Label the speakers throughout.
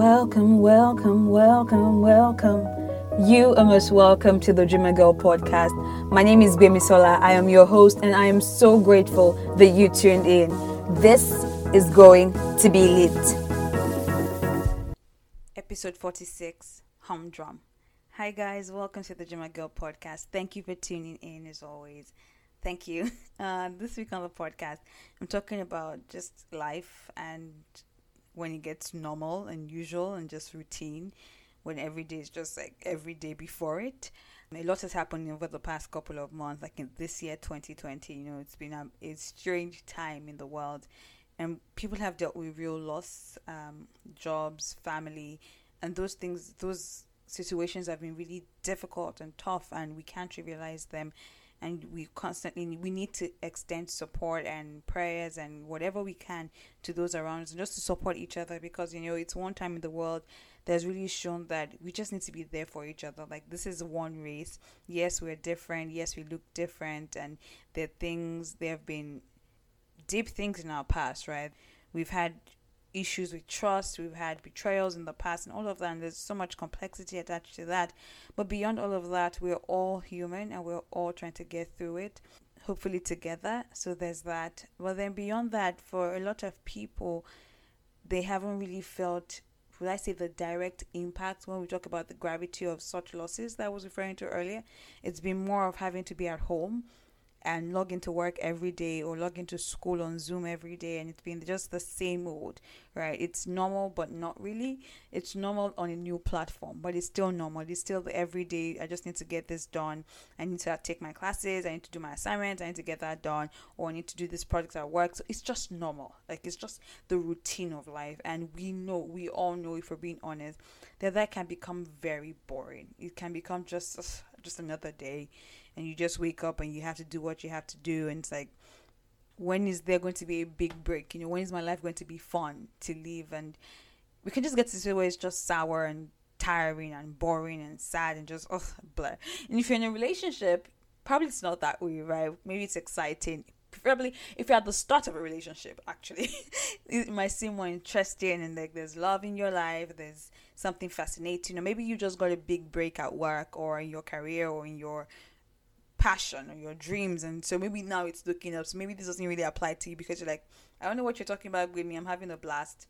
Speaker 1: Welcome, welcome, welcome, welcome. You are most welcome to the Dreamer Girl podcast. My name is Sola. I am your host, and I am so grateful that you tuned in. This is going to be lit. Episode 46 Humdrum. Hi, guys. Welcome to the Dreamer Girl podcast. Thank you for tuning in as always. Thank you. Uh, this week on the podcast, I'm talking about just life and when it gets normal and usual and just routine, when every day is just like every day before it. A lot has happened over the past couple of months, like in this year, 2020. You know, it's been a, a strange time in the world, and people have dealt with real loss, um, jobs, family, and those things, those situations have been really difficult and tough, and we can't trivialize them and we constantly we need to extend support and prayers and whatever we can to those around us just to support each other because you know it's one time in the world that's really shown that we just need to be there for each other. Like this is one race. Yes we're different. Yes we look different. And there are things there have been deep things in our past right? We've had issues with trust, we've had betrayals in the past, and all of that. And there's so much complexity attached to that. But beyond all of that, we're all human and we're all trying to get through it, hopefully together. So there's that. But then beyond that, for a lot of people, they haven't really felt would I say the direct impact when we talk about the gravity of such losses that I was referring to earlier? It's been more of having to be at home and log into work every day or log into school on Zoom every day and it's been just the same mode, right? It's normal but not really. It's normal on a new platform, but it's still normal. It's still the everyday. I just need to get this done. I need to take my classes, I need to do my assignments, I need to get that done, or I need to do this project at work. So it's just normal. Like it's just the routine of life. And we know, we all know if we're being honest, that that can become very boring. It can become just just another day and you just wake up and you have to do what you have to do and it's like when is there going to be a big break? You know when is my life going to be fun to live? And we can just get to the where it's just sour and tiring and boring and sad and just oh blah and if you're in a relationship probably it's not that way right? Maybe it's exciting. Preferably if you're at the start of a relationship actually it might seem more interesting and like there's love in your life there's something fascinating or maybe you just got a big break at work or in your career or in your passion or your dreams. And so maybe now it's looking up. So maybe this doesn't really apply to you because you're like i don't know what you're talking about with me i'm having a blast.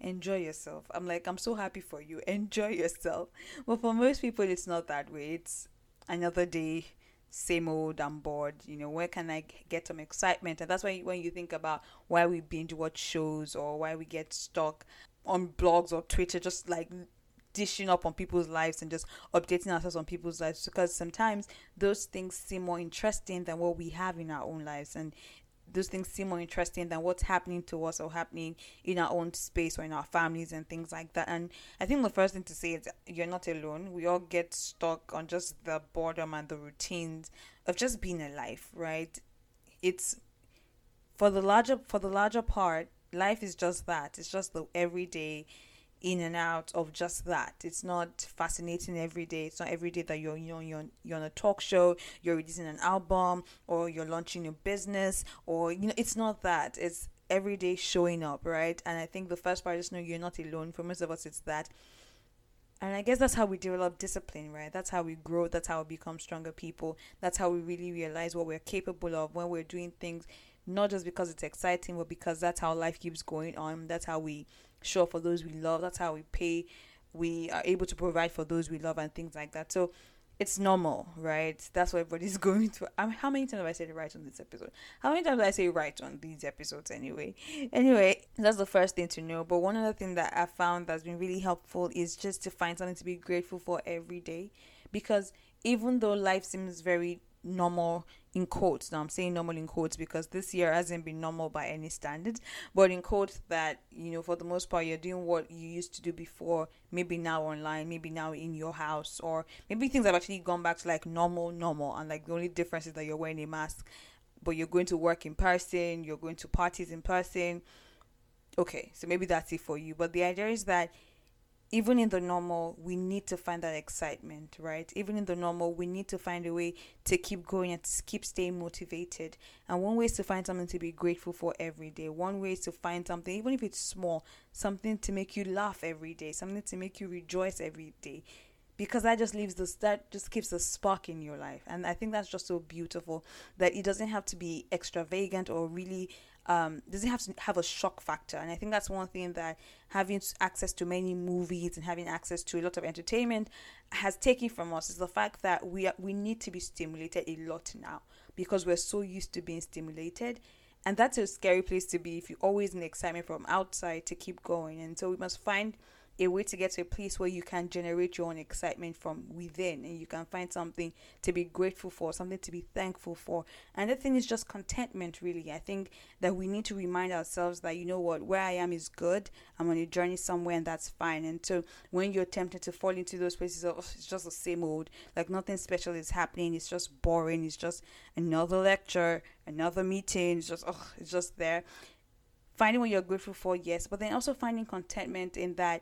Speaker 1: Enjoy yourself. I'm like i'm so happy for you. Enjoy yourself. But for most people it's not that way. It's another day. Same old i'm bored. You know where can i get some excitement? And that's why when you think about why we binge watch shows or why we get stuck on blogs or twitter just like dishing up on people's lives and just updating ourselves on people's lives because sometimes those things seem more interesting than what we have in our own lives and those things seem more interesting than what's happening to us or happening in our own space or in our families and things like that. And I think the first thing to say is you're not alone. We all get stuck on just the boredom and the routines of just being alive, right? It's for the larger for the larger part, life is just that. It's just the everyday in and out of just that. It's not fascinating every day. It's not every day that you're you know you're, you're on a talk show, you're releasing an album, or you're launching your business, or you know it's not that. It's every day showing up, right? And I think the first part is know you're not alone. For most of us, it's that. And I guess that's how we develop discipline, right? That's how we grow. That's how we become stronger people. That's how we really realize what we're capable of when we're doing things, not just because it's exciting, but because that's how life keeps going on. That's how we show for those we love. That's how we pay. We are able to provide for those we love and things like that. So it's normal, right? That's what everybody's going through. I mean, how many times have I said right on this episode? How many times did I say right on these episodes anyway? Anyway, that's the first thing to know. But one other thing that I found that's been really helpful is just to find something to be grateful for every day. Because even though life seems very normal in quotes. Now I'm saying normal in quotes because this year hasn't been normal by any standards, but in quotes that you know for the most part you're doing what you used to do before, maybe now online, maybe now in your house, or maybe things have actually gone back to like normal, normal, and like the only difference is that you're wearing a mask, but you're going to work in person, you're going to parties in person. Okay, so maybe that's it for you. But the idea is that even in the normal, we need to find that excitement, right? Even in the normal, we need to find a way to keep going and to keep staying motivated. And one way is to find something to be grateful for every day. One way is to find something, even if it's small, something to make you laugh every day, something to make you rejoice every day because that just leaves this that just keeps a spark in your life and i think that's just so beautiful that it doesn't have to be extravagant or really um, doesn't have to have a shock factor? And i think that's one thing that having access to many movies and having access to a lot of entertainment has taken from us is the fact that we are, we need to be stimulated a lot now because we're so used to being stimulated. And that's a scary place to be if you're always in excitement from outside to keep going. And so we must find a way to get to a place where you can generate your own excitement from within and you can find something to be grateful for, something to be thankful for. And the thing is just contentment, really. I think that we need to remind ourselves that, you know what, where I am is good. I'm on a journey somewhere and that's fine. And so when you're tempted to fall into those places of, oh, it's just the same old, like nothing special is happening, it's just boring, it's just another lecture, another meeting, it's just, oh, it's just there finding what you're grateful for, yes, but then also finding contentment in that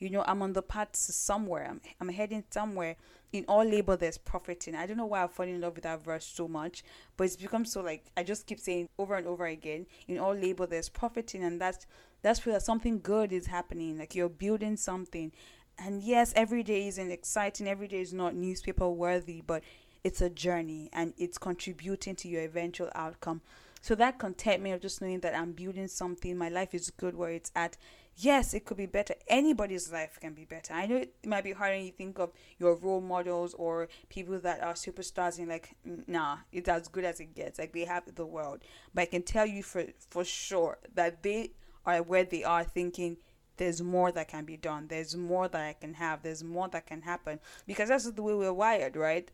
Speaker 1: you know, I'm on the path to somewhere. I'm, I'm heading somewhere. In all labor, there's profiting. I don't know why I fall in love with that verse so much, but it's become so like I just keep saying over and over again. In all labor, there's profiting, and that's that's where something good is happening. Like you're building something, and yes, every day isn't exciting. Every day is not newspaper worthy, but it's a journey, and it's contributing to your eventual outcome. So that contentment of just knowing that I'm building something, my life is good where it's at, yes, it could be better. Anybody's life can be better. I know it might be hard when you think of your role models or people that are superstars and like, nah, it's as good as it gets. Like they have the world. But I can tell you for for sure that they are where they are thinking there's more that can be done. There's more that I can have. There's more that can happen. Because that's the way we're wired, right?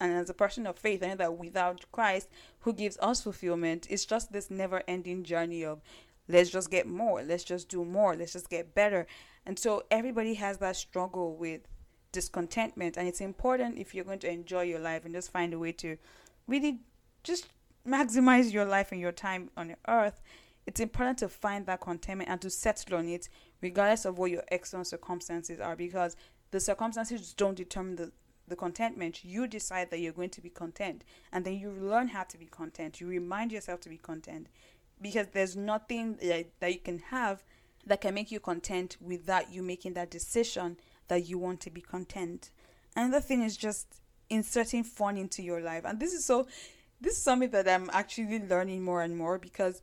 Speaker 1: And as a person of faith, I know that without Christ, who gives us fulfillment, it's just this never ending journey of let's just get more let's just do more let's just get better. And so everybody has that struggle with discontentment and it's important if you're going to enjoy your life and just find a way to really just maximize your life and your time on earth it's important to find that contentment and to settle on it regardless of what your external circumstances are because the circumstances don't determine the the contentment. You decide that you're going to be content and then you learn how to be content. You remind yourself to be content because there's nothing that, you can have that can make you content without you making that decision that you want to be content. Another thing is just inserting fun into your life. And this is so this is something that I'm actually learning more and more because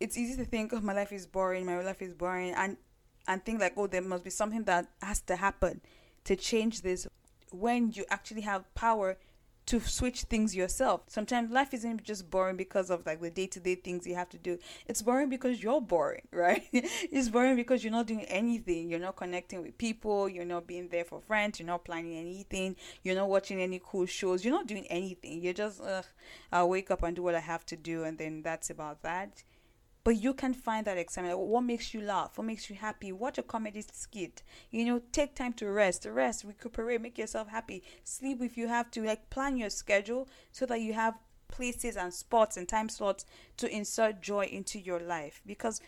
Speaker 1: it's easy to think, oh my life is boring, my life is boring and and think like, oh there must be something that has to happen to change this when you actually have power to switch things yourself. Sometimes life isn't just boring because of like the day to day things you have to do. It's boring because you're boring, right? it's boring because you're not doing anything. You're not connecting with people. You're not being there for friends. You're not planning anything. You're not watching any cool shows. You're not doing anything. You're just, I'll wake up and do what I have to do, and then that's about that but you can find that excitement. What makes you laugh? What makes you happy? Watch a comedy skit. You know, take time to rest, rest, recuperate, make yourself happy. Sleep if you have to. Like plan your schedule so that you have places and spots and time slots to insert joy into your life because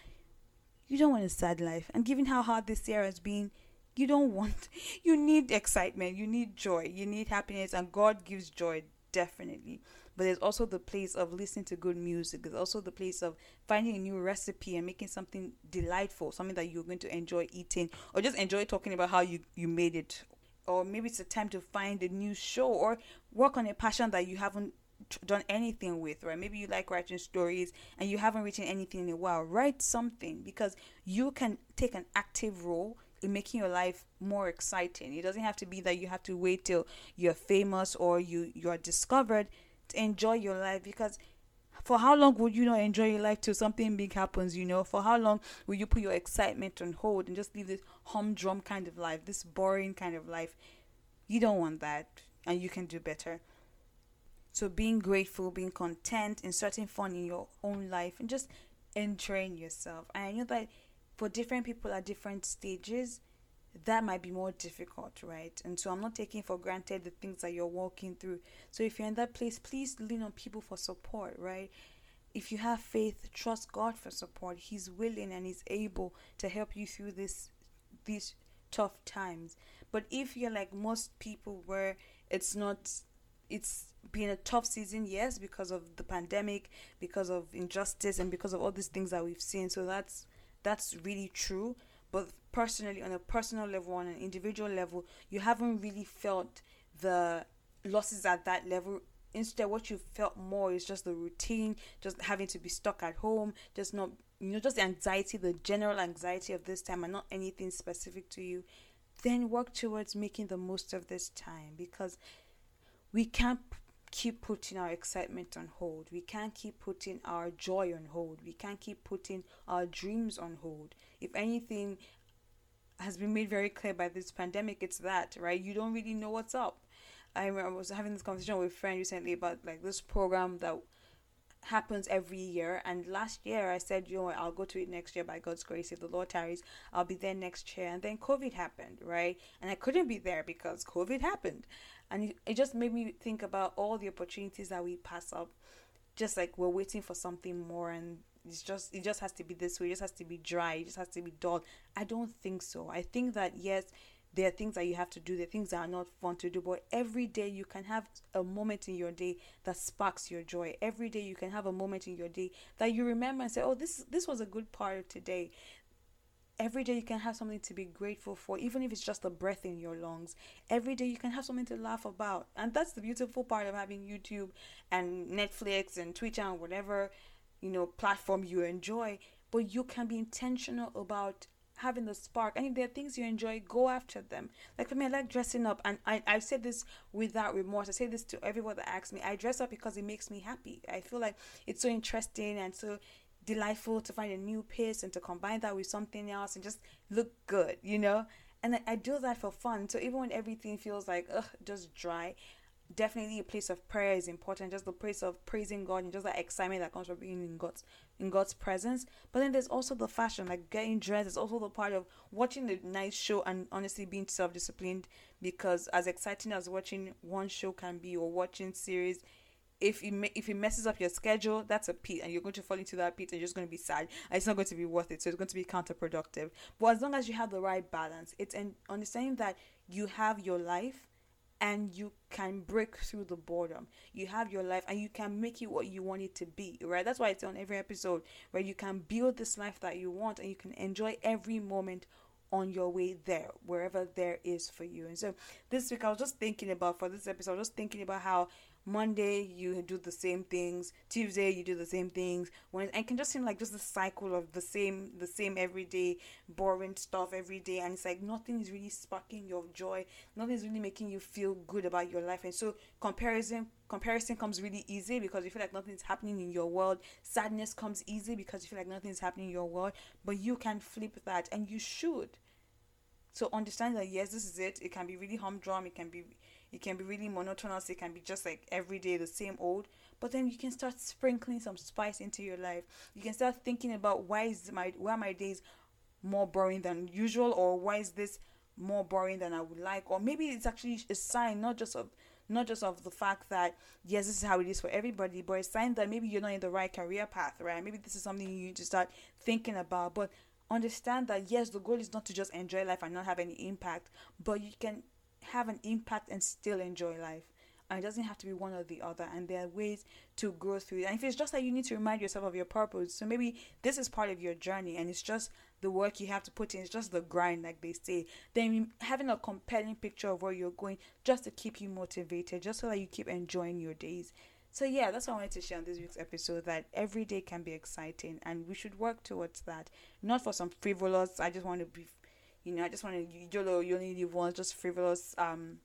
Speaker 1: you don't want a sad life. And given how hard this year has been, you don't want you need excitement, you need joy, you need happiness, and God gives joy definitely but there's also the place of listening to good music. There's also the place of finding a new recipe and making something delightful something that you're going to enjoy eating or just enjoy talking about how you you made it. Or maybe it's a time to find a new show or work on a passion that you haven't done anything with right? Maybe you like writing stories and you haven't written anything in a while. Write something because you can take an active role in making your life more exciting. It doesn't have to be that you have to wait till you're famous or you you're discovered enjoy your life because for how long would you not enjoy your life till something big happens you know? For how long will you put your excitement on hold and just live this humdrum kind of life this boring kind of life? You don't want that and you can do better. So being grateful being content inserting fun in your own life and just enjoying yourself. And i know that for different people at different stages that might be more difficult, right? And so I'm not taking for granted the things that you're walking through. So if you're in that place, please lean on people for support, right? If you have faith, trust God for support. He's willing and He's able to help you through this these tough times. But if you're like most people where it's not it's been a tough season, yes, because of the pandemic, because of injustice and because of all these things that we've seen. So that's that's really true. But personally, on a personal level, on an individual level, you haven't really felt the losses at that level. Instead what you felt more is just the routine just having to be stuck at home just not you know just the anxiety the general anxiety of this time and not anything specific to you. Then work towards making the most of this time because we can't keep putting our excitement on hold. We can't keep putting our joy on hold. We can't keep putting our dreams on hold. If anything has been made very clear by this pandemic it's that right you don't really know what's up I remember I was having this conversation with a friend recently about like this program that happens every year. And last year I said, you know, I'll go to it next year by God's grace. If the Lord tarries, I'll be there next year. And then COVID happened, right? And I couldn't be there because COVID happened. And it just made me think about all the opportunities that we pass up. Just like we're waiting for something more and it's just it just has to be this way, it just has to be dry, it just has to be dull. I don't think so. I think that yes, there are things that you have to do, there are things that are not fun to do, but every day you can have a moment in your day that sparks your joy. Every day you can have a moment in your day that you remember and say, "Oh, this this was a good part of today." Every day you can have something to be grateful for, even if it's just a breath in your lungs. Every day you can have something to laugh about. And that's the beautiful part of having YouTube and Netflix and Twitter and whatever, you know, platform you enjoy. But you can be intentional about having the spark. And if there are things you enjoy go after them. Like for me i like dressing up and i i've said this without remorse. I say this to everyone that asks me. I dress up because it makes me happy. I feel like it's so interesting and so delightful to find a new piece and to combine that with something else and just look good you know? And I, I do that for fun. So even when everything feels like ugh just dry definitely a place of prayer is important just the place of praising god and just that excitement that comes from being in god's in god's presence but then there's also the fashion like getting dressed is also the part of watching the nice show and honestly being self-disciplined because as exciting as watching one show can be or watching series if it if it messes up your schedule, that's a pit, and you're going to fall into that pit, and you're just going to be sad, and it's not going to be worth it. So it's going to be counterproductive. But as long as you have the right balance, it's an understanding that you have your life and you can break through the boredom. You have your life and you can make it what you want it to be, right? That's why it's on every episode where you can build this life that you want and you can enjoy every moment on your way there, wherever there is for you. And so this week I was just thinking about for this episode, I was just thinking about how Monday you do the same things, Tuesday you do the same things. When it can just seem like just the cycle of the same the same everyday boring stuff every day and it's like nothing is really sparking your joy, nothing is really making you feel good about your life. And so comparison comparison comes really easy because you feel like nothing's happening in your world. Sadness comes easy because you feel like nothing's happening in your world. But you can flip that and you should. So understand that yes, this is it. It can be really humdrum, it can be it can be really monotonous. It can be just like every day the same old. But then you can start sprinkling some spice into your life. You can start thinking about why is my why are my days more boring than usual, or why is this more boring than I would like, or maybe it's actually a sign not just of not just of the fact that yes this is how it is for everybody but a sign that maybe you're not in the right career path right maybe this is something you need to start thinking about but understand that yes the goal is not to just enjoy life and not have any impact but you can have an impact and still enjoy life. And it doesn't have to be one or the other. And there are ways to grow through it. And if it's just that you need to remind yourself of your purpose, so maybe this is part of your journey and it's just the work you have to put in, it's just the grind, like they say. Then having a compelling picture of where you're going just to keep you motivated, just so that you keep enjoying your days. So yeah, that's what I wanted to share on this week's episode that every day can be exciting and we should work towards that. Not for some frivolous, I just want to be you know, I just want to YOLO, you only live once, just frivolous. Um,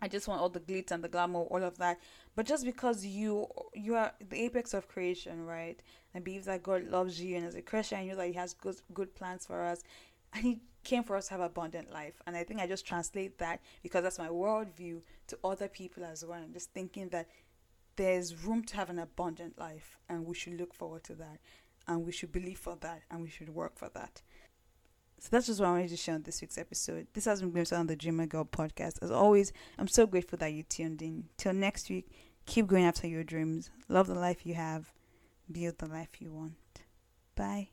Speaker 1: I just want all the glitz and the glamour, all of that. But just because you you are the apex of creation, right? I believe that God loves you, and as a Christian, you know that He has good good plans for us, and He came for us to have abundant life. And I think I just translate that because that's my worldview to other people as well. I'm just thinking that there's room to have an abundant life, and we should look forward to that, and we should believe for that, and we should work for that. So that's just what I wanted to share on this week's episode. This has been Gbemi on the Dreamer Girl podcast. As always, I'm so grateful that you tuned in. Till next week, keep going after your dreams. Love the life you have. Build the life you want. Bye.